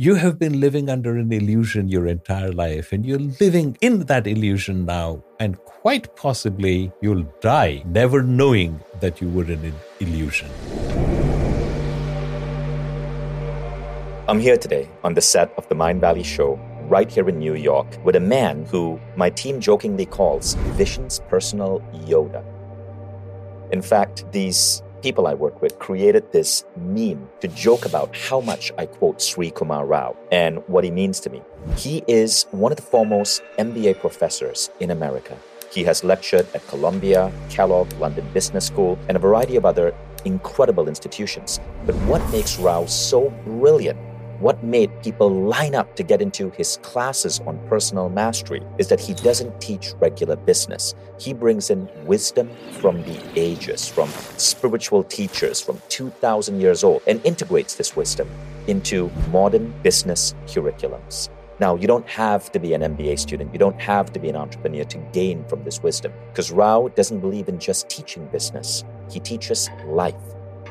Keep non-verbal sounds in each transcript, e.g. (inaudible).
you have been living under an illusion your entire life, and you're living in that illusion now, and quite possibly you'll die never knowing that you were in an illusion. I'm here today on the set of the Mindvalley Show, right here in New York, with a man who my team jokingly calls Vishen's personal Yoda. In fact, these people I work with created this meme to joke about how much I quote Srikumar Rao and what he means to me. He is one of the foremost MBA professors in America. He has lectured at Columbia, Kellogg, London Business School, and a variety of other incredible institutions. But what makes Rao so brilliant what made people line up to get into his classes on personal mastery is that he doesn't teach regular business. He brings in wisdom from the ages, from spiritual teachers from 2,000 years old, and integrates this wisdom into modern business curriculums. Now, you don't have to be an MBA student, you don't have to be an entrepreneur to gain from this wisdom, because Rao doesn't believe in just teaching business. He teaches life,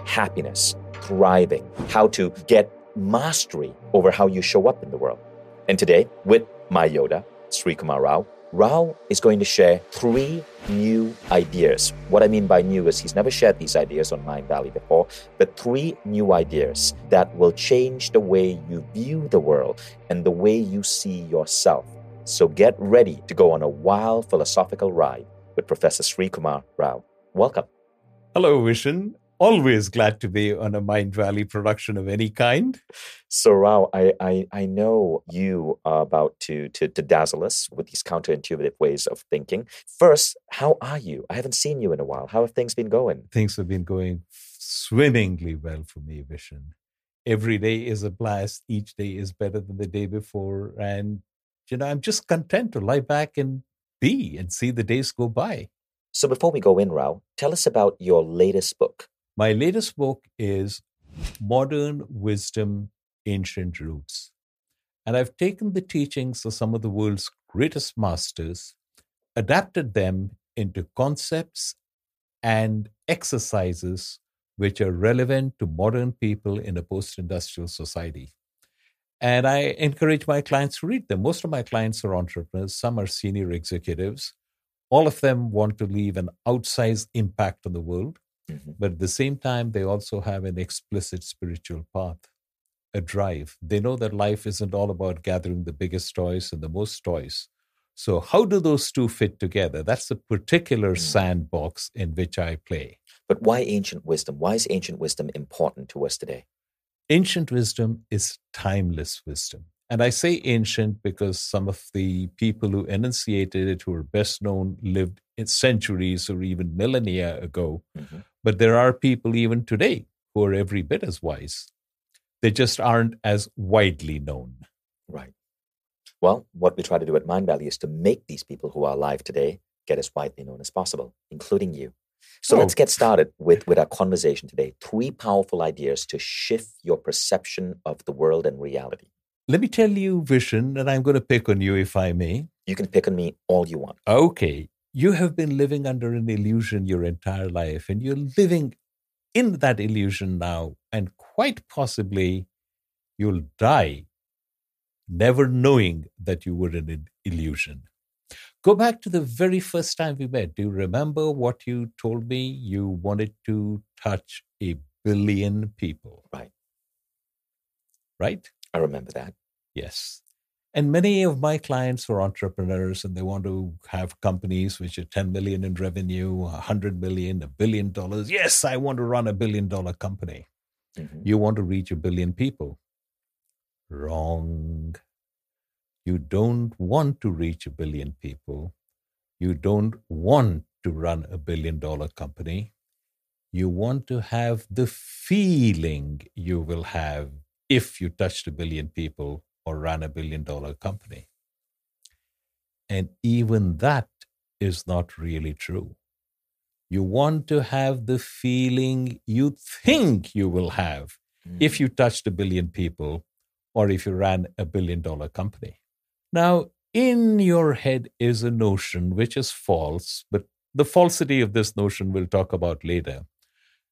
happiness, thriving, how to get mastery over how you show up in the world. And today, with my Yoda, Srikumar Rao, Rao is going to share three new ideas. What I mean by new is he's never shared these ideas on Mindvalley before, but three new ideas that will change the way you view the world and the way you see yourself. So get ready to go on a wild philosophical ride with Professor Srikumar Rao. Welcome. Hello, Vishen always glad to be on a Mindvalley production of any kind. So, Rao, I, I, I know you are about to, to, to dazzle us with these counterintuitive ways of thinking. First, how are you? I haven't seen you in a while. How have things been going? Things have been going swimmingly well for me, Vishen. Every day is a blast. Each day is better than the day before. And, you know, I'm just content to lie back and be and see the days go by. So, before we go in, Rao, tell us about your latest book. My latest book is Modern Wisdom Ancient Roots. And I've taken the teachings of some of the world's greatest masters, adapted them into concepts and exercises which are relevant to modern people in a post industrial society. And I encourage my clients to read them. Most of my clients are entrepreneurs, some are senior executives. All of them want to leave an outsized impact on the world. Mm-hmm. But at the same time, they also have an explicit spiritual path, a drive. They know that life isn't all about gathering the biggest toys and the most toys. So, how do those two fit together? That's the particular mm-hmm. sandbox in which I play. But why ancient wisdom? Why is ancient wisdom important to us today? Ancient wisdom is timeless wisdom. And I say ancient because some of the people who enunciated it, who are best known, lived centuries or even millennia ago. Mm-hmm. But there are people even today who are every bit as wise. They just aren't as widely known. Right. Well, what we try to do at Mindvalley is to make these people who are alive today get as widely known as possible, including you. So oh. let's get started with, with our conversation today. Three powerful ideas to shift your perception of the world and reality. Let me tell you, Vishen, and I'm going to pick on you if I may. You can pick on me all you want. Okay you have been living under an illusion your entire life, and you're living in that illusion now, and quite possibly you'll die never knowing that you were in an illusion. Go back to the very first time we met. Do you remember what you told me? You wanted to touch a billion people. Right. Right? I remember that. Yes. And many of my clients are entrepreneurs and they want to have companies which are 10 million in revenue, 100 million, a billion dollars. Yes, I want to run a billion dollar company. Mm-hmm. You want to reach a billion people. Wrong. You don't want to reach a billion people. You don't want to run a billion dollar company. You want to have the feeling you will have if you touched a billion people or ran a billion dollar company. And even that is not really true. You want to have the feeling you think you will have mm. if you touched a billion people or if you ran a billion dollar company. Now, in your head is a notion which is false, but the falsity of this notion we'll talk about later.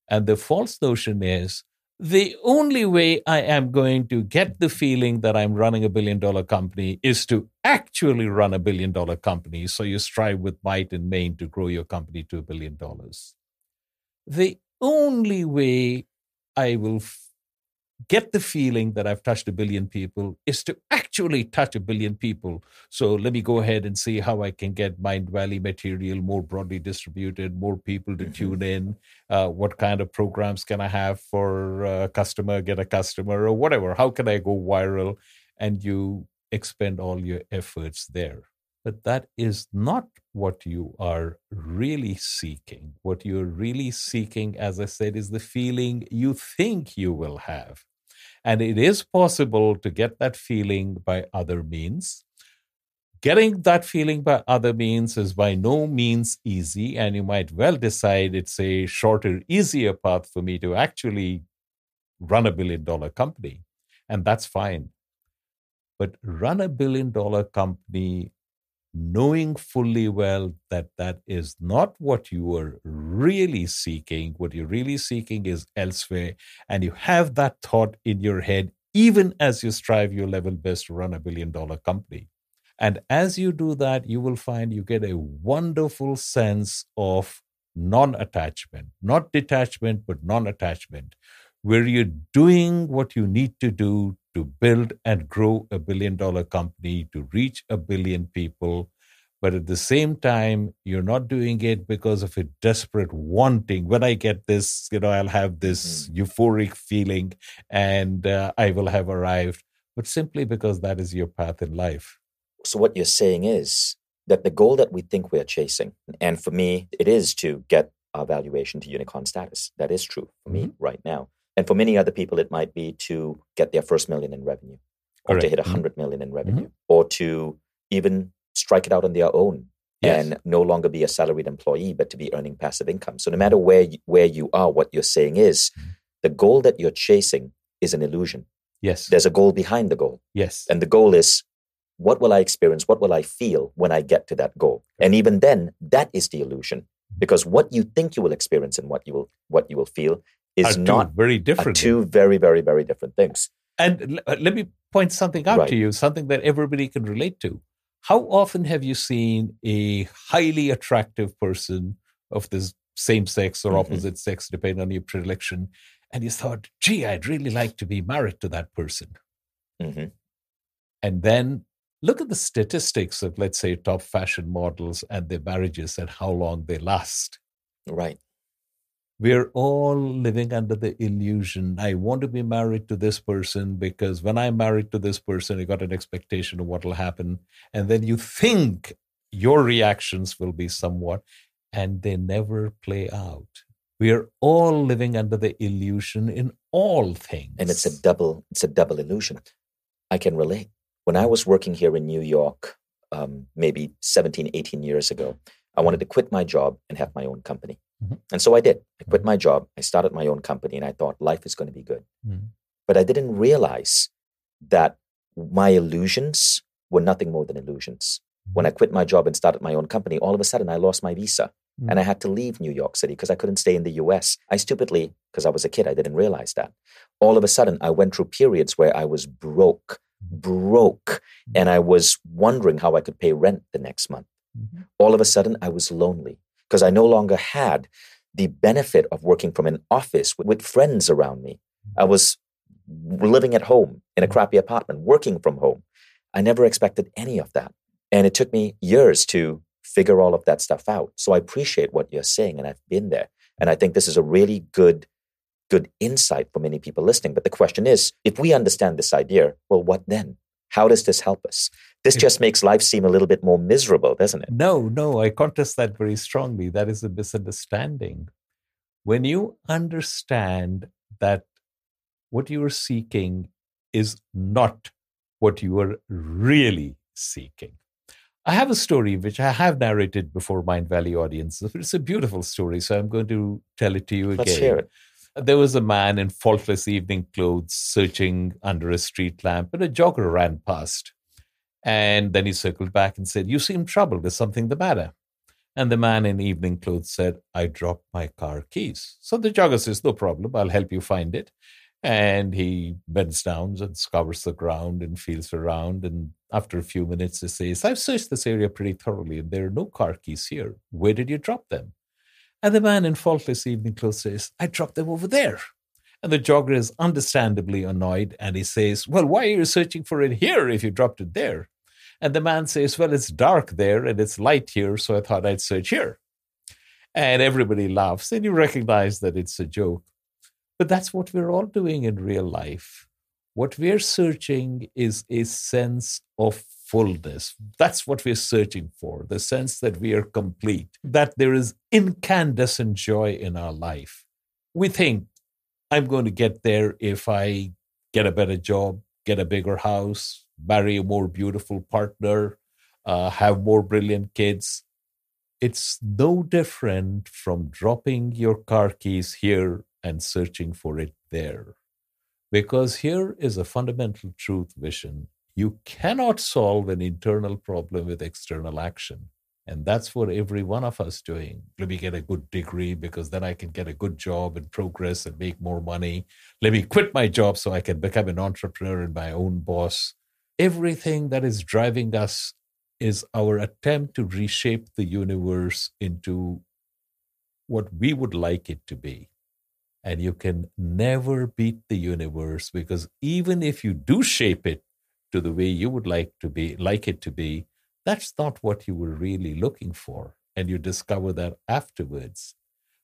And the false notion is the only way I am going to get the feeling that I'm running a billion dollar company is to actually run a billion dollar company. So you strive with might and main to grow your company to a billion dollars. The only way I will get the feeling that I've touched a billion people is to actually touch a billion people. So let me go ahead and see how I can get Mindvalley material more broadly distributed, more people to mm-hmm. tune in. Uh, what kind of programs can I have for a customer, get a customer, or whatever? How can I go viral? And you expend all your efforts there. But that is not what you are really seeking. What you're really seeking, as I said, is the feeling you think you will have. And it is possible to get that feeling by other means. Getting that feeling by other means is by no means easy, and you might well decide it's a shorter, easier path for me to actually run a billion dollar company. And that's fine. But run a billion dollar company knowing fully well that that is not what you are really seeking. What you're really seeking is elsewhere. And you have that thought in your head, even as you strive your level best to run a billion dollar company. And as you do that, you will find you get a wonderful sense of non attachment, not detachment, but non attachment, where you're doing what you need to do to build and grow a billion dollar company, to reach a billion people. But at the same time, you're not doing it because of a desperate wanting. When I get this, you know, I'll have this mm-hmm. euphoric feeling and uh, I will have arrived, but simply because that is your path in life. So, what you're saying is that the goal that we think we're chasing, and for me, it is to get our valuation to unicorn status. That is true for mm-hmm. me right now. And for many other people, it might be to get their first million in revenue, or Correct. to hit a 100 mm-hmm. in revenue, mm-hmm. or to even strike it out on their own yes. and no longer be a salaried employee, but to be earning passive income. So no matter where you, where you are, what you're saying is mm-hmm. the goal that you're chasing is an illusion. Yes. There's a goal behind the goal. Yes. And the goal is what will I experience? What will I feel when I get to that goal? And even then, that is the illusion. Mm-hmm. Because what you think you will experience and what you will what you will feel is are not very different. two very, very, very different things. And l- let me point something out right. to you, something that everybody can relate to. How often have you seen a highly attractive person of the same sex or mm-hmm. opposite sex, depending on your predilection, and you thought, gee, I'd really like to be married to that person? Mm-hmm. And then look at the statistics of, let's say, top fashion models and their marriages and how long they last. Right we're all living under the illusion I want to be married to this person because when I'm married to this person, I got an expectation of what will happen. And then you think your reactions will be somewhat, and they never play out. We're all living under the illusion in all things. And it's a double, it's a double illusion. I can relate. When I was working here in New York, um, maybe 17, 18 years ago, I wanted to quit my job and have my own company. Mm-hmm. And so I did. I quit my job. I started my own company and I thought life is going to be good. Mm-hmm. But I didn't realize that my illusions were nothing more than illusions. When I mm-hmm. quit my job and started my own company, all of a sudden I lost my visa mm-hmm. and I had to leave New York City because I couldn't stay in the US. I stupidly, because I was a kid, I didn't realize that. All of a sudden I went through periods where I was broke, mm-hmm. broke, and I was wondering how I could pay rent the next month. Mm-hmm. All of a sudden I was lonely because I no longer had the benefit of working from an office with, friends around me. I was living at home in a crappy apartment, working from home. I never expected any of that. And it took me years to figure all of that stuff out. So I appreciate what you're saying, and I've been there. And I think this is a really good, good insight for many people listening. But the question is, if we understand this idea, well, what then? How does this help us? This just makes life seem a little bit more miserable, doesn't it? No, no, I contest that very strongly. That is a misunderstanding. When you understand that what you are seeking is not what you are really seeking. I have a story which I have narrated before Mind Mindvalley audience. It's a beautiful story, so I'm going to tell it to you again. Let's hear it. There was a man in faultless evening clothes searching under a street lamp, and a jogger ran past. And then he circled back and said, You seem troubled. Is something the matter? And the man in evening clothes said, I dropped my car keys. So the jogger says, No problem. I'll help you find it. And he bends down and scours the ground and feels around. And after a few minutes, he says, I've searched this area pretty thoroughly and there are no car keys here. Where did you drop them? And the man in faultless evening clothes says, I dropped them over there. And the jogger is understandably annoyed and he says, Well, why are you searching for it here if you dropped it there? And the man says, Well, it's dark there and it's light here, so I thought I'd search here. And everybody laughs and you recognize that it's a joke. But that's what we're all doing in real life. What we're searching is a sense of fullness. That's what we're searching for the sense that we are complete, that there is incandescent joy in our life. We think, I'm going to get there if I get a better job, get a bigger house, marry a more beautiful partner, uh, have more brilliant kids. It's no different from dropping your car keys here and searching for it there. Because here is a fundamental truth Vishen. You cannot solve an internal problem with external action. And that's what every one of us doing. Let me get a good degree because then I can get a good job and progress and make more money. Let me quit my job so I can become an entrepreneur and my own boss. Everything that is driving us is our attempt to reshape the universe into what we would like it to be. And you can never beat the universe because even if you do shape it to the way you would like to be, like it to be, that's not what you were really looking for. And you discover that afterwards.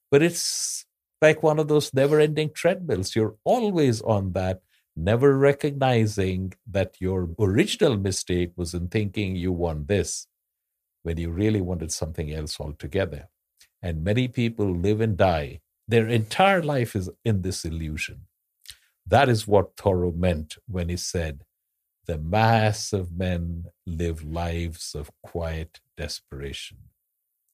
But it's like one of those never ending treadmills. You're always on that, never recognizing that your original mistake was in thinking you want this when you really wanted something else altogether. And many people live and die. Their entire life is in this illusion. That is what Thoreau meant when he said, the mass of men live lives of quiet desperation.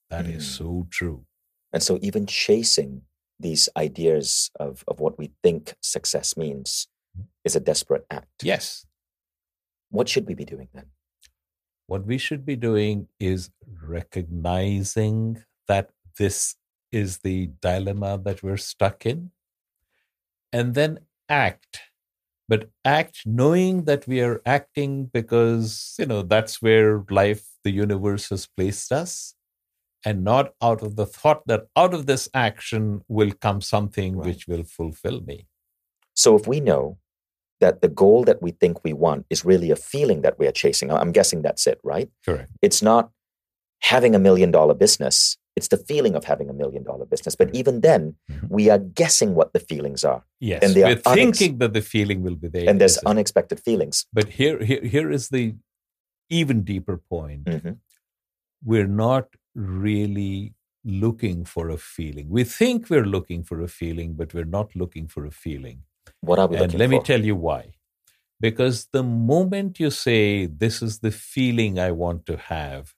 That mm. is so true. And so, even chasing these ideas of, of what we think success means hmm. is a desperate act. Yes. What should we be doing then? What we should be doing is recognizing that this is the dilemma that we're stuck in, and then act but act knowing that we are acting because you know that's where life the universe has placed us and not out of the thought that out of this action will come something right. which will fulfill me. So if we know that the goal that we think we want is really a feeling that we are chasing i'm guessing that's it right? Correct. It's not having a million dollar business it's the feeling of having a million dollar business. But even then, mm-hmm. we are guessing what the feelings are. Yes, and they we're are thinking unex- that the feeling will be there. And there's unexpected feelings. But here, here, here is the even deeper point. Mm-hmm. We're not really looking for a feeling. We think we're looking for a feeling, but we're not looking for a feeling. What are we and let for? me tell you why. Because the moment you say, This is the feeling I want to have,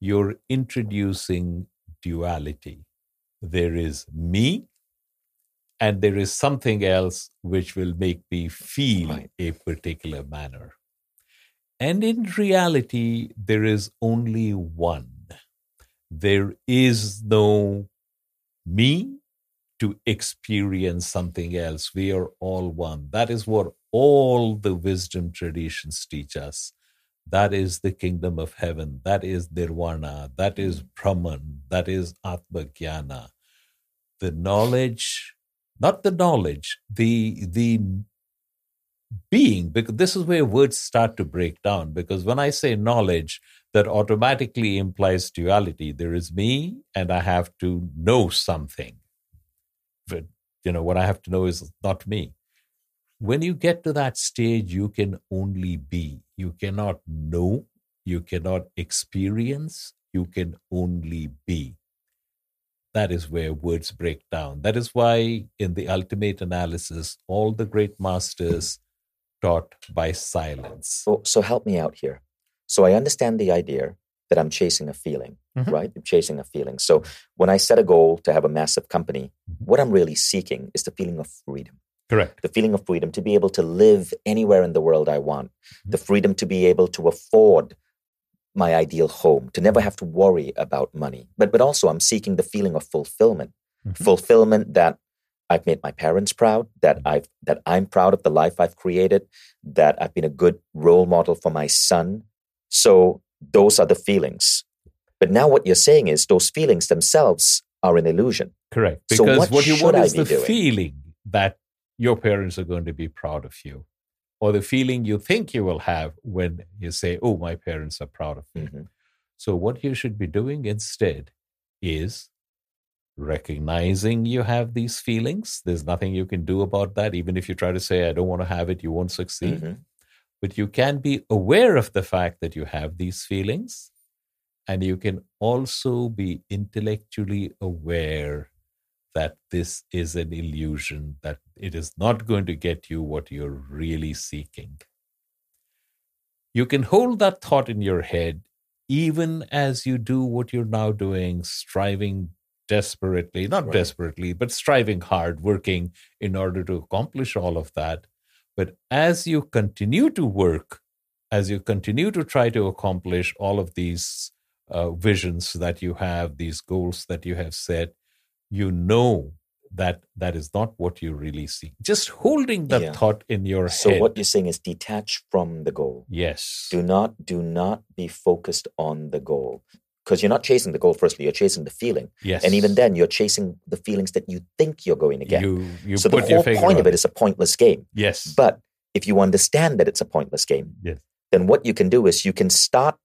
you're introducing duality. There is me, and there is something else which will make me feel a particular manner. And in reality, there is only one. There is no me to experience something else. We are all one. That is what all the wisdom traditions teach us. That is the kingdom of heaven. That is nirvana. That is hmm. Brahman. That is Atma Jnana. The knowledge, not the knowledge, the the being, because this is where words start to break down. Because when I say knowledge, that automatically implies duality. There is me, and I have to know something. But you know, what I have to know is not me when you get to that stage, you can only be. You cannot know, you cannot experience, you can only be. That is where words break down. That is why, in the ultimate analysis, all the great masters taught by silence. So, so help me out here. So I understand the idea that I'm chasing a feeling, mm-hmm. right? I'm chasing a feeling. So when I set a goal to have a massive company, mm-hmm. what I'm really seeking is the feeling of freedom. Correct. The feeling of freedom to be able to live anywhere in the world I want, mm-hmm. the freedom to be able to afford my ideal home, to never have to worry about money. But but also I'm seeking the feeling of fulfillment. Mm-hmm. Fulfillment that I've made my parents proud, that I've that I'm proud of the life I've created, that I've been a good role model for my son. So those are the feelings. But now what you're saying is those feelings themselves are an illusion. Correct. So what what, you should want I is be the doing? feeling that your parents are going to be proud of you, or the feeling you think you will have when you say, Oh, my parents are proud of me. Mhm. So, what you should be doing instead is recognizing you have these feelings. There's nothing you can do about that. Even if you try to say, I don't want to have it, you won't succeed. Mhm. But you can be aware of the fact that you have these feelings. And you can also be intellectually aware that this is an illusion, that it is not going to get you what you're really seeking. You can hold that thought in your head even as you do what you're now doing, striving desperately, not Right. desperately, but striving hard, working in order to accomplish all of that. But as you continue to work, as you continue to try to accomplish all of these uh, visions that you have, these goals that you have set, you know that that is not what you really see. Just holding that Yeah. thought in your So head. So what you're saying is detach from the goal. yes. Do not do not be focused on the goal. Because you're not chasing the goal firstly, you're chasing the feeling. yes. And even then you're chasing the feelings that you think you're going to get. you, you so the whole point of it is a pointless game. Yes. But if you understand that it's a pointless game, Yes. then what you can do is you can start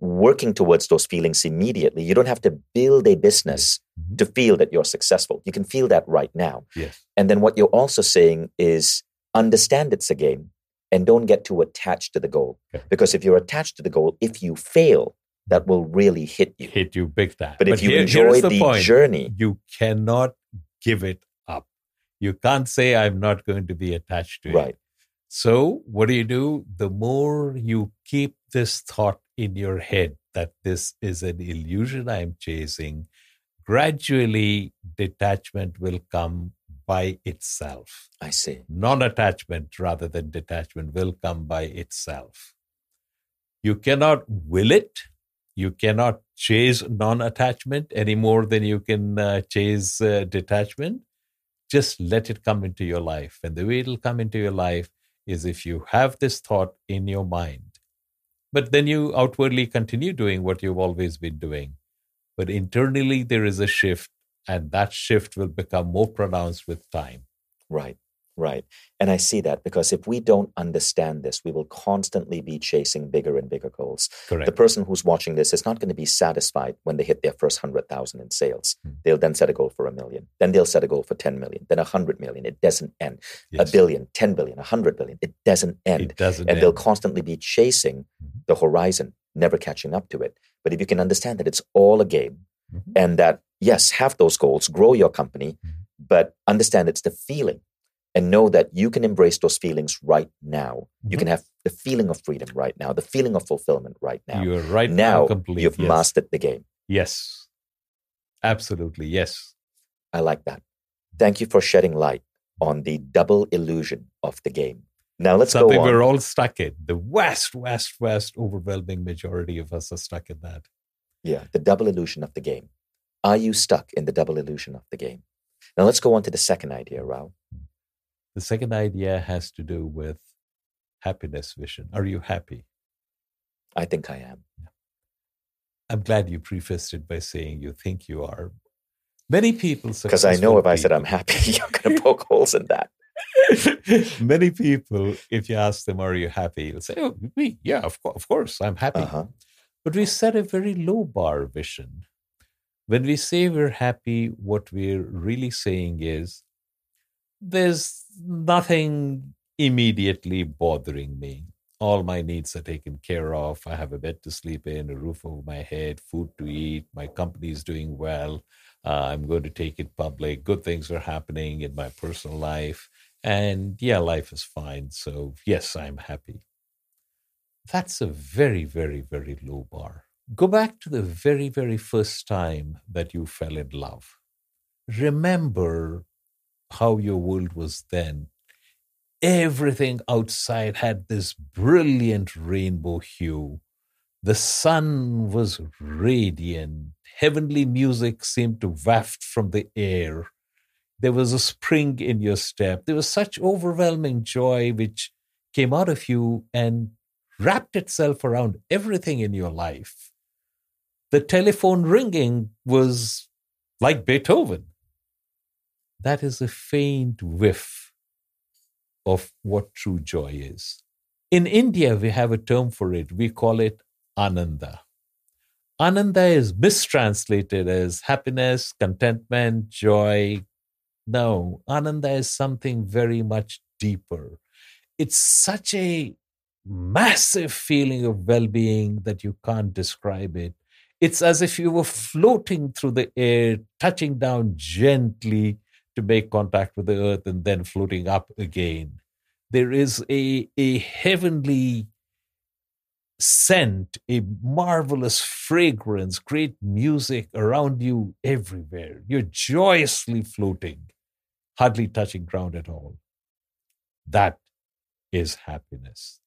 working towards those feelings immediately. You don't have to build a business Mhm. to feel that you're successful. You can feel that right now. yes. And then what you're also saying is understand it's a game and don't get too attached to the goal. Okay. Because if you're attached to the goal, if you fail, that will really hit you. Hit you big time. But if you here- enjoy the, the point. journey, you cannot give it up. You can't say, I'm not going to be attached to it. right, So, what do you do? The more you keep this thought in your head that this is an illusion I'm chasing, gradually detachment will come by itself. I see. Non attachment rather than detachment will come by itself. You cannot will it. You cannot chase non attachment any more than you can uh, chase uh, detachment. Just let it come into your life. And the way it'll come into your life is if you have this thought in your mind, but then you outwardly continue doing what you've always been doing. But internally, there is a shift, and that shift will become more pronounced with time. Right, right. And I see that because if we don't understand this, we will constantly be chasing bigger and bigger goals. Correct. The person who's watching this is not going to be satisfied when they hit their first 100,000 in sales. Hmm. They'll then set a goal for a million. Then they'll set a goal for 10 million, then 100 million. It doesn't end. Yes. A billion, 10 billion, 100 billion. It doesn't end. It doesn't. and they'll constantly be chasing Mhm. the horizon, never catching up to it. But if you can understand that it's all a game Mhm. and that, yes, have those goals, grow your company, Mhm. but understand it's the feeling and know that you can embrace those feelings right now. You Mhm. can have the feeling of freedom right now, the feeling of fulfillment right now. You're right now. Complete. you've yes. mastered the game. Yes. Absolutely. Yes. I like that. Thank you for shedding light on the double illusion of the game. Now let's Something go on. we're all stuck in. The vast, vast, vast, overwhelming majority of us are stuck in that. Yeah, the double illusion of the game. Are you stuck in the double illusion of the game? Now let's go on to the second idea, Rao. The second idea has to do with happiness Vishen. Are you happy? I think I am. I'm glad you prefaced it by saying you think you are. Many people, Because I know if I said I'm happy, (laughs) you're going (laughs) to poke holes in that. Many people, if you ask them, "Are you happy?" They'll say, "Oh, me, yeah, of, course, of course, I'm happy." Uh-huh. But we set a very low bar Vishen. When we say we're happy, what we're really saying is there's nothing immediately bothering me. All my needs are taken care of. I have a bed to sleep in, a roof over my head, food to eat. My company is doing well. Uh, I'm going to take it public. Good things are happening in my personal life. And yeah, life is fine. So, yes, I'm happy. That's a very, very, very low bar. Go back to the very, very first time that you fell in love. Remember how your world was then. Everything outside had this brilliant rainbow hue. The sun was radiant. Heavenly music seemed to waft from the air. There was a spring in your step. There was such overwhelming joy which came out of you and wrapped itself around everything in your life. The telephone ringing was like Beethoven. That is a faint whiff of what true joy is. In India, we have a term for it. We call it ananda. Ananda is mistranslated as happiness, contentment, joy. No, Ananda is something very much deeper. It's such a massive feeling of well being that you can't describe it. It's as if you were floating through the air, touching down gently to make contact with the earth, and then floating up again. There is a, a heavenly scent, a marvelous fragrance, great music around you everywhere. You're joyously floating, hardly touching ground at all. That is happiness.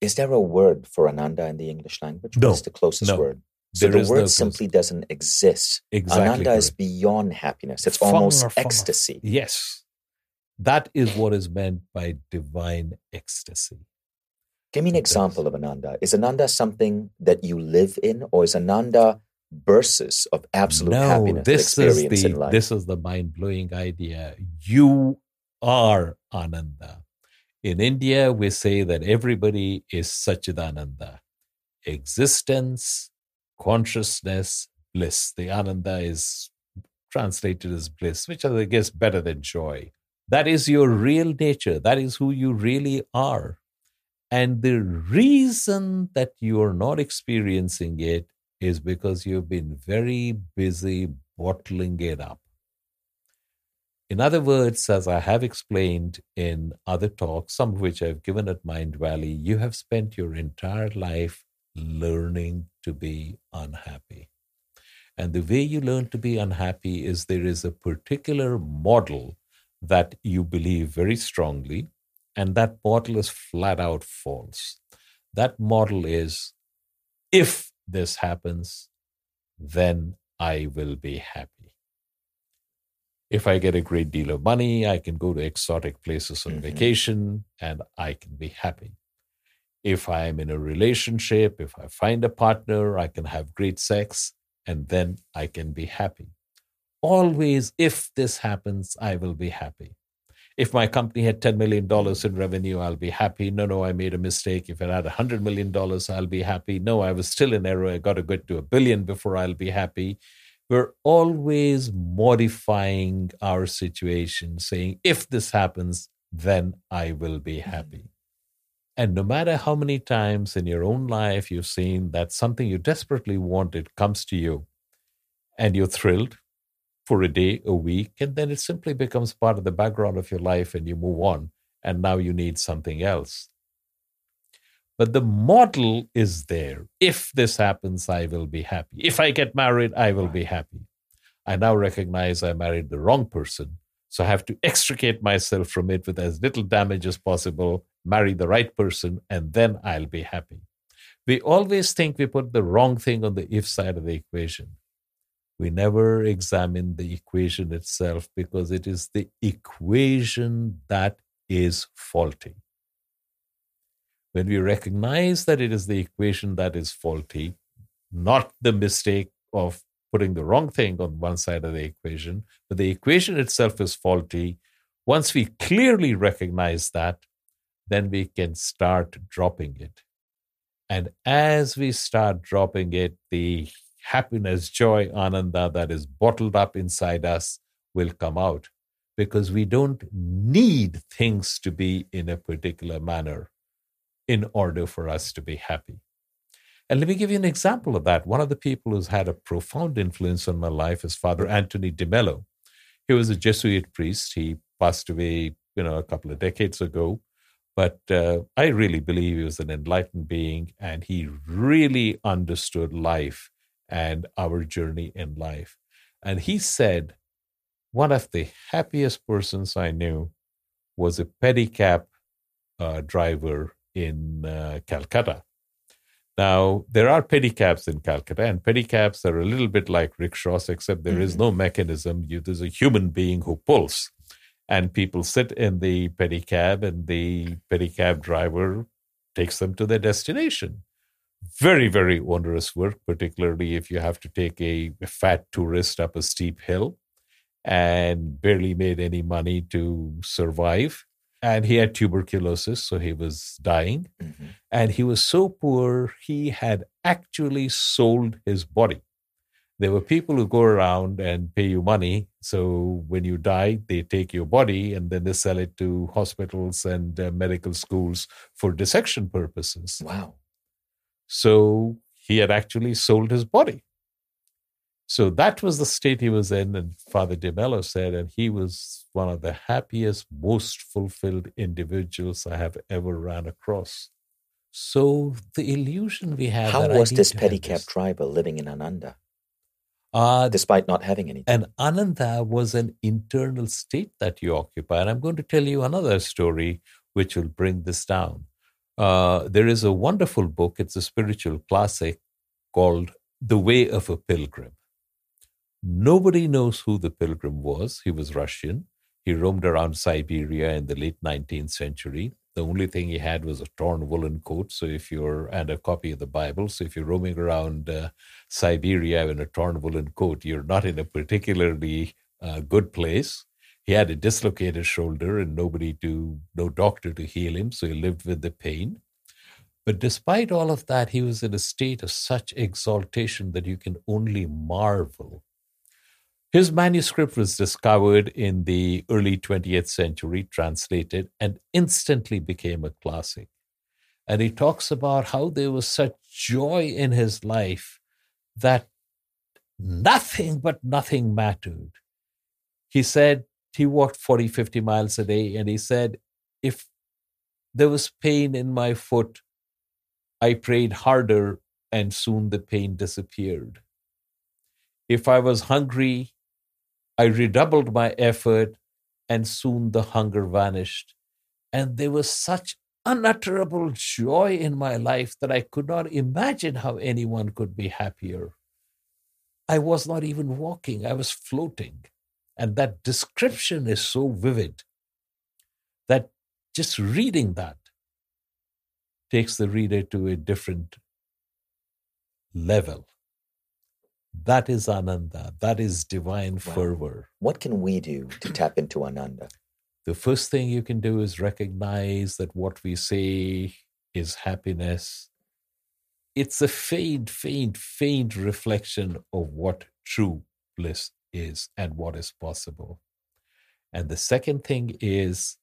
Is there a word for Ananda in the English language? No. What's the closest No. word? So There the word no simply doesn't exist. Exactly Ananda is beyond happiness. It's almost ecstasy. Yes. That is what is meant by divine ecstasy. Give me an example of Ananda. Is Ananda something that you live in, or is Ananda bursts of absolute no, happiness this is the this is the mind blowing idea. You are Ananda. In India, we say that everybody is Sachidananda. Existence, consciousness, bliss. The Ananda is translated as bliss, which I guess better than joy. That is your real nature. That is who you really are. And the reason that you are not experiencing it is because you've been very busy bottling it up. In other words, as I have explained in other talks, some of which I've given at Mindvalley, you have spent your entire life learning to be unhappy. And the way you learn to be unhappy is there is a particular model that you believe very strongly, and that model is flat out false. That model is if this happens, then I will be happy. If I get a great deal of money, I can go to exotic places on Mhm. vacation and I can be happy. If I am in a relationship, if I find a partner, I can have great sex and then I can be happy. Always, if this happens, I will be happy. If my company had $10 million in revenue, I'll be happy. No, no, I made a mistake. If it had $100 million, I'll be happy. No, I was still in error. I got to get to a billion before I'll be happy. We're always modifying our situation, saying, if this happens, then I will be happy. And no matter how many times in your own life you've seen that something you desperately wanted comes to you and you're thrilled for a day, a week, and then it simply becomes part of the background of your life and you move on, and now you need something else. But the model is there. If this happens, I will be happy. If I get married, I will be happy. I now recognize I married the wrong person. So I have to extricate myself from it with as little damage as possible, marry the right person, and then I'll be happy. We always think we put the wrong thing on the if side of the equation. We never examine the equation itself because it is the equation that is faulty. When we recognize that it is the equation that is faulty, not the mistake of putting the wrong thing on one side of the equation, but the equation itself is faulty. Once we clearly recognize that, then we can start dropping it. And as we start dropping it, the happiness, joy, ananda that is bottled up inside us will come out because we don't need things to be in a particular manner in order for us to be happy. And let me give you an example of that. One of the people who's had a profound influence on my life is Father Anthony de Mello. He was a Jesuit priest. He passed away, you know, a couple of decades ago. But uh, I really believe he was an enlightened being and he really understood life and our journey in life. And he said, one of the happiest persons I knew was a pedicab uh, driver in uh, Calcutta. Now, there are pedicabs in Calcutta, and pedicabs are a little bit like rickshaws, except there is Mhm. no mechanism. You, there's a human being who pulls, and people sit in the pedicab, and the pedicab driver takes them to their destination. Very, very onerous work, particularly if you have to take a, fat tourist up a steep hill and barely made any money to survive. And he had tuberculosis, so he was dying. Mhm. And he was so poor, he had actually sold his body. There were people who go around and pay you money. So when you die, they take your body and then they sell it to hospitals and uh, medical schools for dissection purposes. Wow. So he had actually sold his body. So that was the state he was in. And Father De Mello said, and he was one of the happiest, most fulfilled individuals I have ever ran across. So the illusion we have. How was this pedicab driver living in Ananda Uh, despite not having anything? and Ananda was an internal state that you occupy. And I'm going to tell you another story which will bring this down. Uh, there is a wonderful book, it's a spiritual classic called The Way of a Pilgrim. Nobody knows who the pilgrim was. He was Russian. He roamed around Siberia in the late 19th century. The only thing he had was a torn woolen coat. So if you're, and a copy of the Bible. So if you're roaming around uh, Siberia in a torn woolen coat, you're not in a particularly uh, good place. He had a dislocated shoulder and nobody to, no doctor to heal him. So he lived with the pain. But despite all of that, he was in a state of such exaltation that you can only marvel. His manuscript was discovered in the early 20th century, translated, and instantly became a classic. And he talks about how there was such joy in his life that nothing but nothing mattered. He said he walked 40, 50 miles a day, and he said, if there was pain in my foot, I prayed harder, and soon the pain disappeared. If I was hungry, I redoubled my effort, and soon the hunger vanished. And there was such unutterable joy in my life that I could not imagine how anyone could be happier. I was not even walking, I was floating. And that description is so vivid that just reading that takes the reader to a different level. That is Ananda. That is divine Wow. fervor. What can we do to tap into Ananda? The first thing you can do is recognize that what we say is happiness. It's a faint, faint, faint reflection of what true bliss is and what is possible. And the second thing is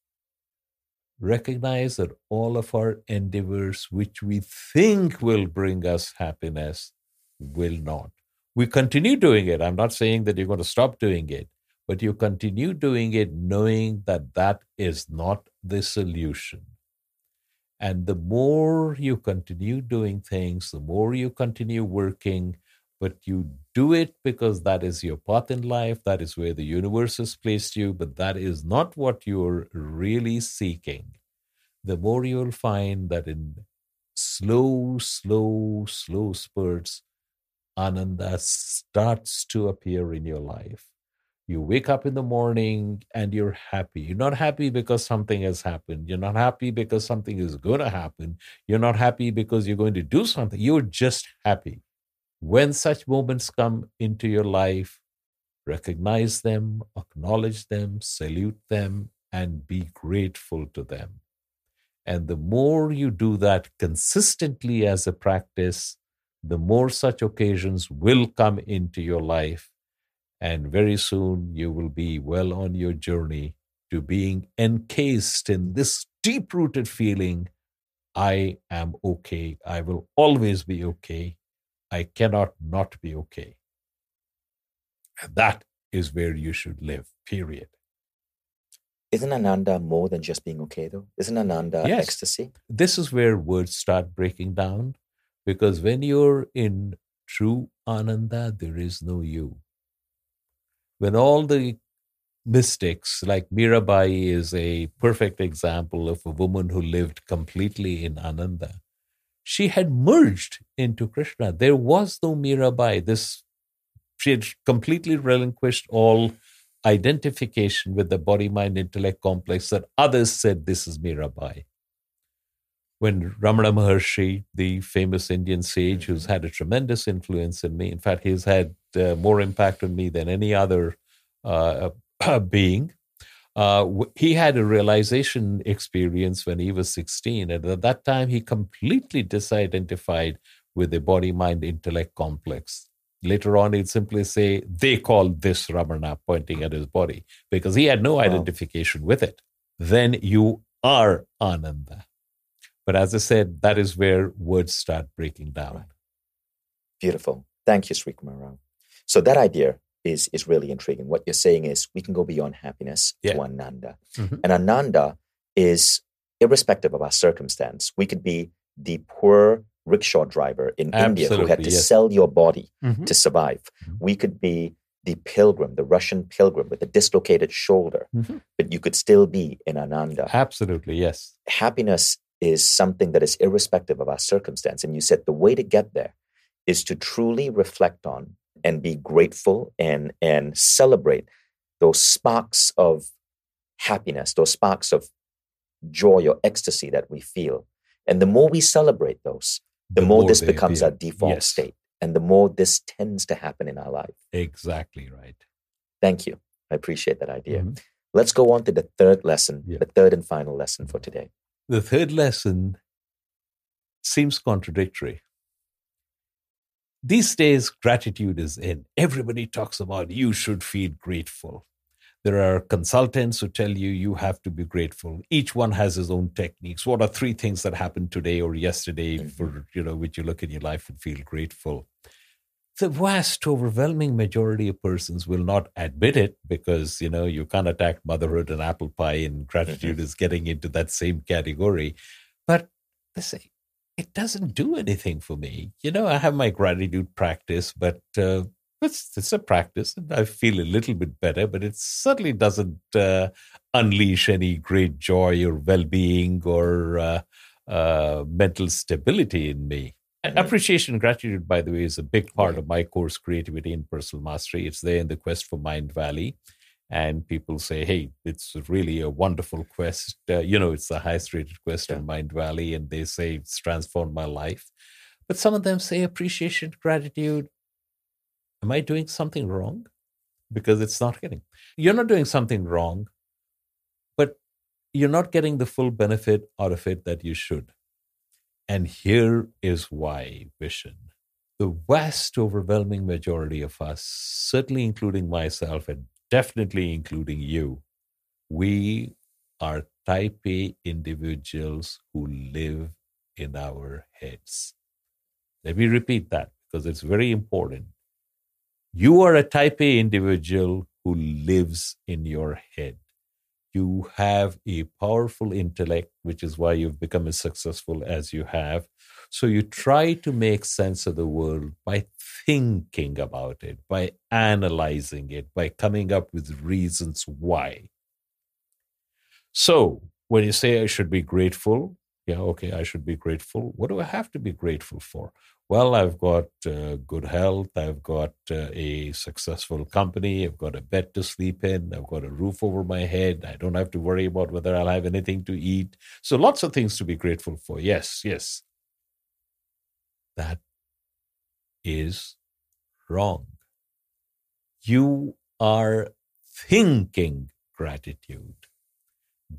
recognize that all of our endeavors, which we think will bring us happiness, will not. We continue doing it. I'm not saying that you're going to stop doing it, but you continue doing it knowing that that is not the solution. And the more you continue doing things, the more you continue working, but you do it because that is your path in life, that is where the universe has placed you, but that is not what you're really seeking. The more you'll find that in slow, slow, slow spurts, Ananda starts to appear in your life. You wake up in the morning and you're happy. You're not happy because something has happened. You're not happy because something is going to happen. You're not happy because you're going to do something. You're just happy. When such moments come into your life, recognize them, acknowledge them, salute them, and be grateful to them. And the more you do that consistently as a practice, the more such occasions will come into your life. And very soon you will be well on your journey to being encased in this deep rooted feeling I am okay. I will always be okay. I cannot not be okay. And that is where you should live, period. Isn't Ananda more than just being okay, though? Isn't Ananda Yes. ecstasy? this is where words start breaking down because when you're in true ananda there is no you when all the mystics like mirabai is a perfect example of a woman who lived completely in ananda she had merged into Krishna. There was no Mirabai. This she had completely relinquished all identification with the body mind intellect complex that others said this is Mirabai. When Ramana Maharshi, the famous Indian sage who's had a tremendous influence in me, in fact, he's had uh, more impact on me than any other uh, (clears throat) being, uh, he had a realization experience when he was 16. And at that time, he completely disidentified with the body mind intellect complex. Later on, he'd simply say, they call this Ramana, pointing at his body, because he had no wow. identification with it. Then you are Ananda. But as I said, that is where words start breaking down. Beautiful. Thank you, Srikumar So that idea is, is really intriguing. What you're saying is we can go beyond happiness yeah. to Ananda. Mm-hmm. And Ananda is irrespective of our circumstance. We could be the poor rickshaw driver in Absolutely, India who had to yes. sell your body mm-hmm. to survive. Mm-hmm. We could be the pilgrim, the Russian pilgrim with a dislocated shoulder, mm-hmm. but you could still be in Ananda. Absolutely, yes. Happiness is something that is irrespective of our circumstance. And you said the way to get there is to truly reflect on and be grateful and, and celebrate those sparks of happiness, those sparks of joy or ecstasy that we feel. And the more we celebrate those, the, the more, more, this becomes our default yes. state and the more this tends to happen in our life. Exactly right. Thank you. I appreciate that idea. Mm-hmm. Let's go on to the third lesson, yeah. the third and final lesson for today. The third lesson seems contradictory. These days, gratitude is in. Everybody talks about you should feel grateful. There are consultants who tell you you have to be grateful. Each one has his own techniques. What are three things that happened today or yesterday mm-hmm. for you know which you look in your life and feel grateful? The vast overwhelming majority of persons will not admit it because you know you can't attack motherhood and apple pie and gratitude mm-hmm. is getting into that same category. But they say it doesn't do anything for me. You know, I have my gratitude practice, but uh, it's it's a practice, and I feel a little bit better. But it certainly doesn't uh, unleash any great joy or well-being or uh, uh mental stability in me. Appreciation and gratitude, by the way, is a big part of my course, Creativity and Personal Mastery. It's there in the Quest for Mindvalley. and people say, "Hey, it's really a wonderful quest. Uh, you know, it's the highest rated quest yeah. in Mindvalley," and they say it's transformed my life. But some of them say appreciation, gratitude. Am I doing something wrong? Because it's not getting. You're not doing something wrong, but you're not getting the full benefit out of it that you should. And here is why, Vishen. The vast overwhelming majority of us, certainly including myself and definitely including you, we are type A individuals who live in our heads. Let me repeat that because it's very important. You are a type A individual who lives in your head. You have a powerful intellect, which is why you've become as successful as you have. So you try to make sense of the world by thinking about it, by analyzing it, by coming up with reasons why. So when you say I should be grateful, yeah, okay, I should be grateful. What do I have to be grateful for? Well, I've got uh, good health. I've got uh, a successful company. I've got a bed to sleep in. I've got a roof over my head. I don't have to worry about whether I'll have anything to eat. So, lots of things to be grateful for. Yes, yes. That is wrong. You are thinking gratitude.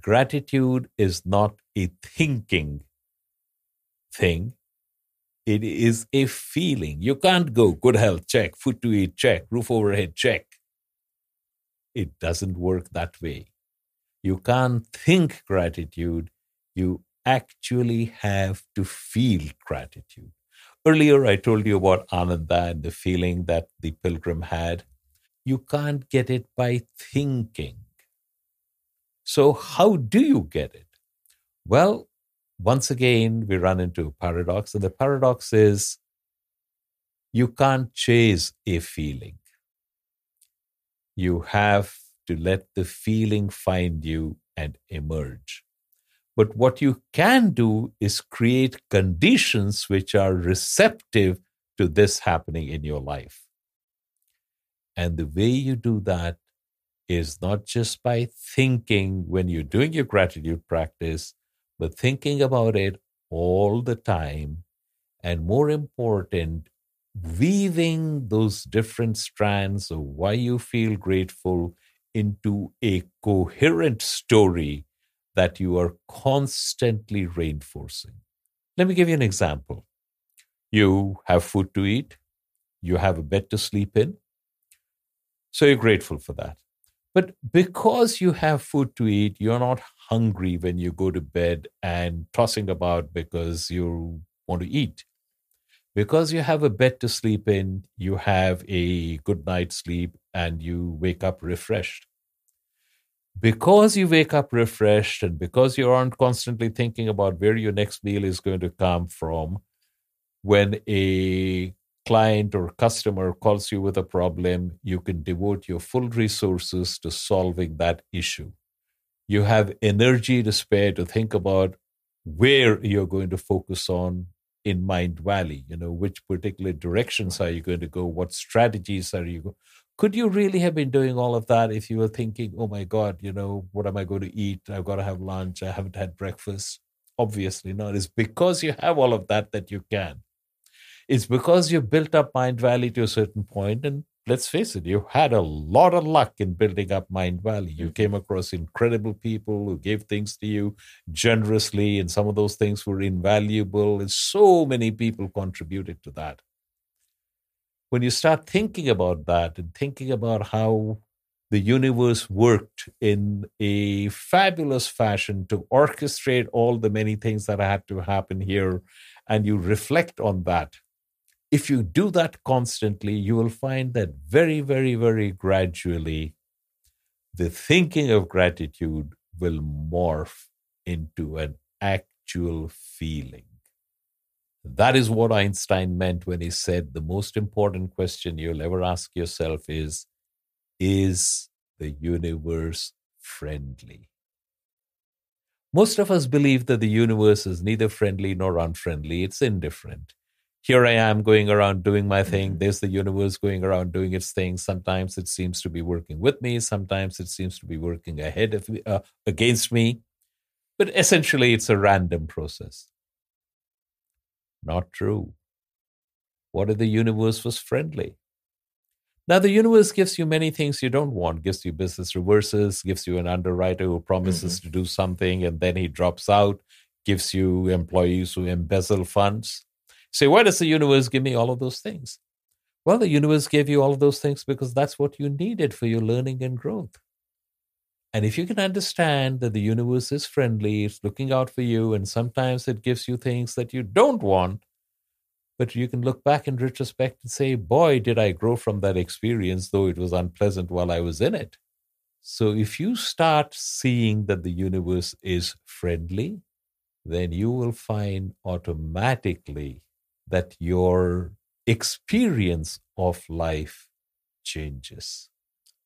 Gratitude is not a thinking thing. It is a feeling. You can't go good health, check, food to eat, check, roof overhead, check. It doesn't work that way. You can't think gratitude. You actually have to feel gratitude. Earlier, I told you about Ananda and the feeling that the pilgrim had. You can't get it by thinking. So, how do you get it? Well, once again, we run into a paradox, and the paradox is you can't chase a feeling. You have to let the feeling find you and emerge. But what you can do is create conditions which are receptive to this happening in your life. And the way you do that is not just by thinking when you're doing your gratitude practice, but thinking about it all the time. And more important, weaving those different strands of why you feel grateful into a coherent story that you are constantly reinforcing. Let me give you an example. You have food to eat, you have a bed to sleep in, so you're grateful for that. But because you have food to eat, you're not hungry when you go to bed and tossing about because you want to eat. Because you have a bed to sleep in, you have a good night's sleep and you wake up refreshed. Because you wake up refreshed and because you aren't constantly thinking about where your next meal is going to come from, when a client or customer calls you with a problem, you can devote your full resources to solving that issue. You have energy to spare to think about where you're going to focus on in Mindvalley. You know, which particular directions are you going to go? What strategies are you? Go- Could you really have been doing all of that if you were thinking, "Oh my God, you know, what am I going to eat? I've got to have lunch. I haven't had breakfast." Obviously not. It's because you have all of that that you can. It's because you've built up Mindvalley to a certain point, and let's face it, you had a lot of luck in building up Mindvalley. You came across incredible people who gave things to you generously, and some of those things were invaluable, and so many people contributed to that. When you start thinking about that and thinking about how the universe worked in a fabulous fashion to orchestrate all the many things that had to happen here, and you reflect on that, if you do that constantly, you will find that very, very, very gradually, the thinking of gratitude will morph into an actual feeling. That is what Einstein meant when he said the most important question you'll ever ask yourself is Is the universe friendly? Most of us believe that the universe is neither friendly nor unfriendly, it's indifferent here I am going around doing my thing. Mm-hmm. There's the universe going around doing its thing. Sometimes it seems to be working with me. Sometimes it seems to be working ahead of uh, against me. But essentially, it's a random process. Not true. What if the universe was friendly? Now, the universe gives you many things you don't want. Gives you business reverses, gives you an underwriter who promises mm-hmm. to do something and then he drops out, gives you employees who embezzle funds Say, why does the universe give me all of those things? Well, the universe gave you all of those things because that's what you needed for your learning and growth. And if you can understand that the universe is friendly, it's looking out for you, and sometimes it gives you things that you don't want, but you can look back in retrospect and say, boy, did I grow from that experience, though it was unpleasant while I was in it. So if you start seeing that the universe is friendly, then you will find automatically that your experience of life changes.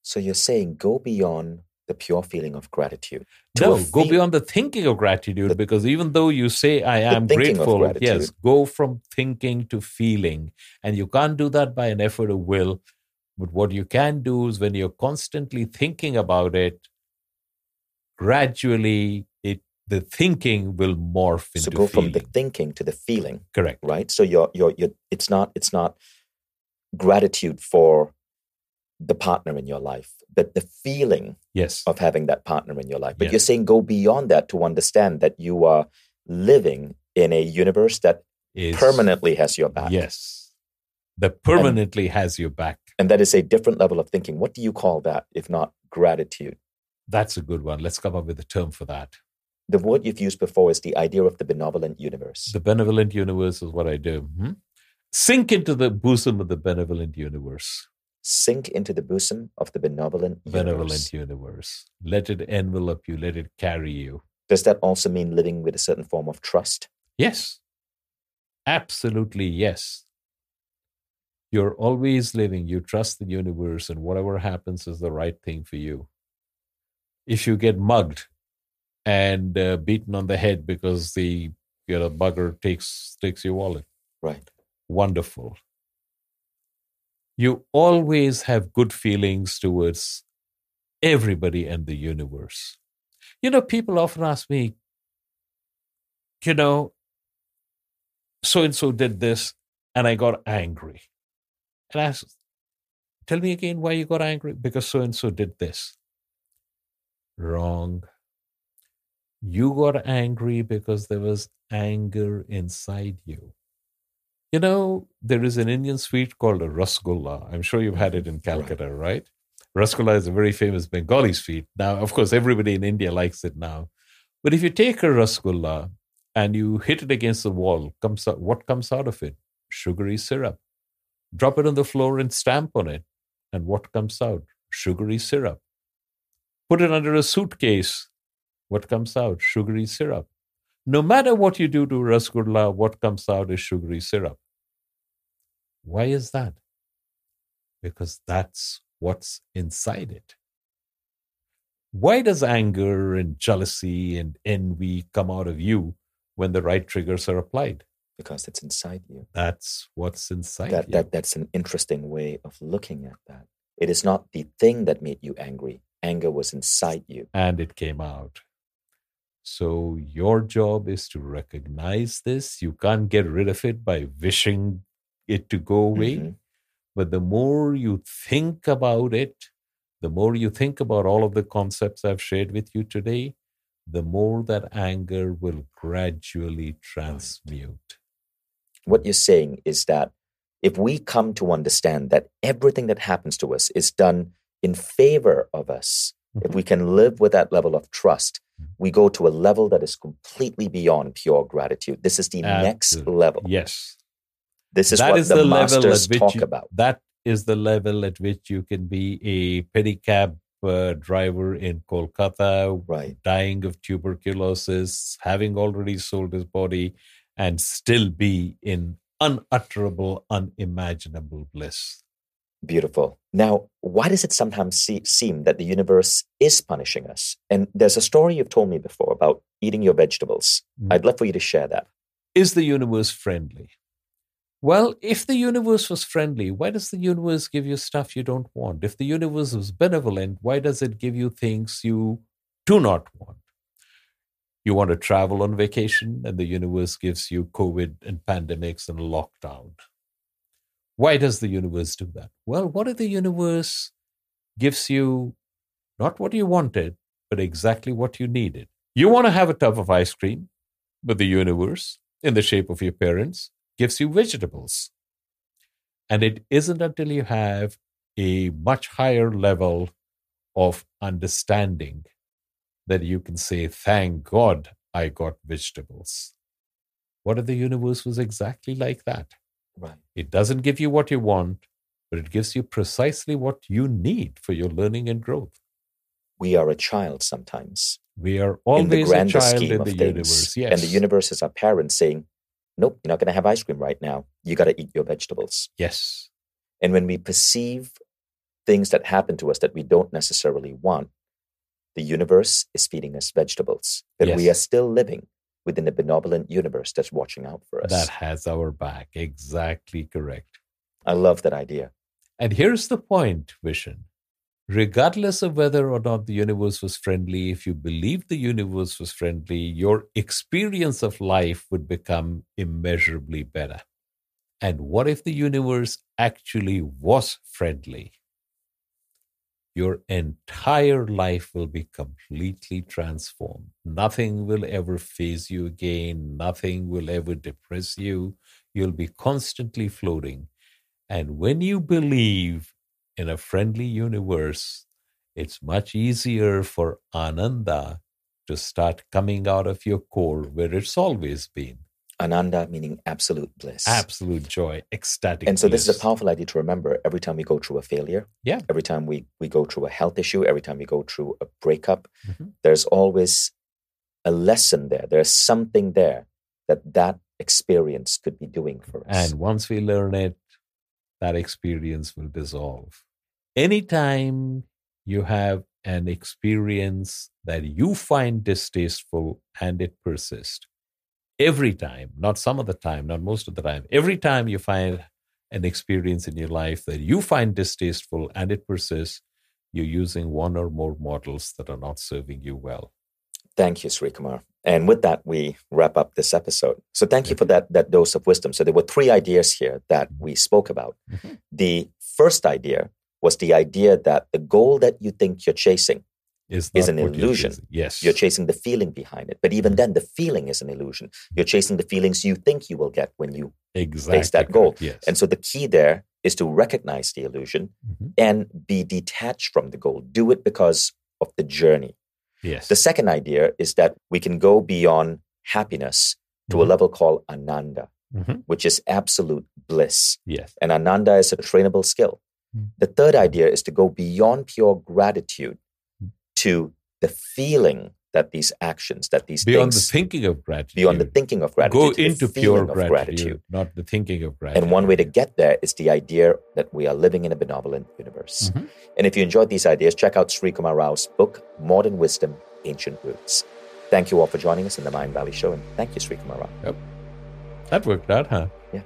So you're saying go beyond the pure feeling of gratitude. No, go beyond the thinking of gratitude the, because even though you say, I am grateful, yes, go from thinking to feeling. And you can't do that by an effort of will. But what you can do is when you're constantly thinking about it, gradually the thinking will morph into so go feeling. from the thinking to the feeling correct. right? So you're, you're, you're it's not it's not gratitude for the partner in your life but the feeling yes. of having that partner in your life. But yes. you're saying go beyond that to understand that you are living in a universe that is, permanently has your back. Yes. That permanently and, has your back. and that is a different level of thinking. What do you call that if not gratitude? That's a good one. Let's come up with a term for that the word you've used before is the idea of the benevolent universe. The benevolent universe is what I do. Hmm? Sink into the bosom of the benevolent universe. Sink into the bosom of the benevolent universe. Benevolent universe. Let it envelop you, let it carry you. Does that also mean living with a certain form of trust? Yes. Absolutely, yes. You're always living, you trust the universe, and whatever happens is the right thing for you. If you get mugged, and uh, beaten on the head because the you know bugger takes takes your wallet. Right. Wonderful. You always have good feelings towards everybody and the universe. You know, people often ask me, you know, so and so did this, and I got angry. And I asked, tell me again why you got angry? Because so and so did this. Wrong. You got angry because there was anger inside you. You know, there is an Indian sweet called a rasgulla. I'm sure you've had it in Calcutta, right? right? Rasgulla is a very famous Bengali sweet. Now, of course, everybody in India likes it now. But if you take a rasgulla and you hit it against the wall, comes out, what comes out of it? Sugary syrup. Drop it on the floor and stamp on it. And what comes out? Sugary syrup. Put it under a suitcase. What comes out? Sugary syrup. No matter what you do to rasgulla, what comes out is sugary syrup. Why is that? Because that's what's inside it. Why does anger and jealousy and envy come out of you when the right triggers are applied? Because it's inside you. That's what's inside that, you. That, that's an interesting way of looking at that. It is not the thing that made you angry. Anger was inside you. And it came out. So your job is to recognize this. You can't get rid of it by wishing it to go away. Mm-hmm. But the more you think about it, the more you think about all of the concepts I've shared with you today, the more that anger will gradually transmute. What you're saying is that if we come to understand that everything that happens to us is done in favor of us, mm-hmm. if we can live with that level of trust, mm-hmm. we go to a level that is completely beyond pure gratitude. This is the Absolutely. next level. Yes. This is that what is the, the masters talk you, about. That is the level at which you can be a pedicab uh, driver in Kolkata, right. dying of tuberculosis, having already sold his body, and still be in unutterable, unimaginable bliss. Beautiful. Now, why does it sometimes see, seem that the universe is punishing us? And there's a story you've told me before about eating your vegetables. Mm. I'd love for you to share that. Is the universe friendly? Well, if the universe was friendly, why does the universe give you stuff you don't want? If the universe was benevolent, why does it give you things you do not want? You want to travel on vacation, and the universe gives you COVID and pandemics and lockdown. Why does the universe do that? Well, what if the universe gives you not what you wanted, but exactly what you needed? You want to have a tub of ice cream, but the universe, in the shape of your parents, gives you vegetables. And it isn't until you have a much higher level of understanding that you can say, Thank God I got vegetables. What if the universe was exactly like that? Right. It doesn't give you what you want, but it gives you precisely what you need for your learning and growth. We are a child sometimes. We are always a child in the things. universe. Yes. And the universe is our parents saying, nope, you're not going to have ice cream right now. You got to eat your vegetables. Yes. And when we perceive things that happen to us that we don't necessarily want, the universe is feeding us vegetables. But yes. we are still living within a benevolent universe that's watching out for us. That has our back. Exactly correct. I love that idea. And here's the point, Vishen. regardless of whether or not the universe was friendly, if you believed the universe was friendly, your experience of life would become immeasurably better. And what if the universe actually was friendly? Your entire life will be completely transformed. Nothing will ever phase you again. Nothing will ever depress you. You'll be constantly floating. And when you believe in a friendly universe, it's much easier for Ananda to start coming out of your core where it's always been. Ananda meaning absolute bliss. Absolute joy, ecstatic. And so bliss. this is a powerful idea to remember every time we go through a failure. Yeah. Every time we, we go through a health issue, every time we go through a breakup, mm-hmm. there's always a lesson there. There's something there that that experience could be doing for us. And once we learn it, that experience will dissolve. Anytime you have an experience that you find distasteful and it persists. Every time, not some of the time, not most of the time, every time you find an experience in your life that you find distasteful and it persists, you're using one or more models that are not serving you well. Thank you, Sri Kumar. And with that, we wrap up this episode. So thank you for that, that dose of wisdom. So there were three ideas here that we spoke about. Mm-hmm. The first idea was the idea that the goal that you think you're chasing is, is an illusion. You're yes. You're chasing the feeling behind it. But even then, the feeling is an illusion. You're chasing the feelings you think you will get when you exactly face that goal. Yes. And so the key there is to recognize the illusion mm-hmm. and be detached from the goal. Do it because of the journey. Yes. The second idea is that we can go beyond happiness to mm-hmm. a level called ananda, mm-hmm. which is absolute bliss. Yes. And ananda is a trainable skill. Mm-hmm. The third idea is to go beyond pure gratitude mm. To the feeling that these actions, that these beyond things, the thinking of gratitude, beyond the thinking of gratitude, go into pure gratitude, gratitude, not the thinking of gratitude. And one way to get there is the idea that we are living in a benevolent universe. Mm-hmm. And if you enjoyed these ideas, check out Srikumar Rao's book, Modern Wisdom, Ancient Roots. Thank you all for joining us in the Mindvalley Show, and thank you, Srikumar Rao. Yep. That worked out, huh? Yeah.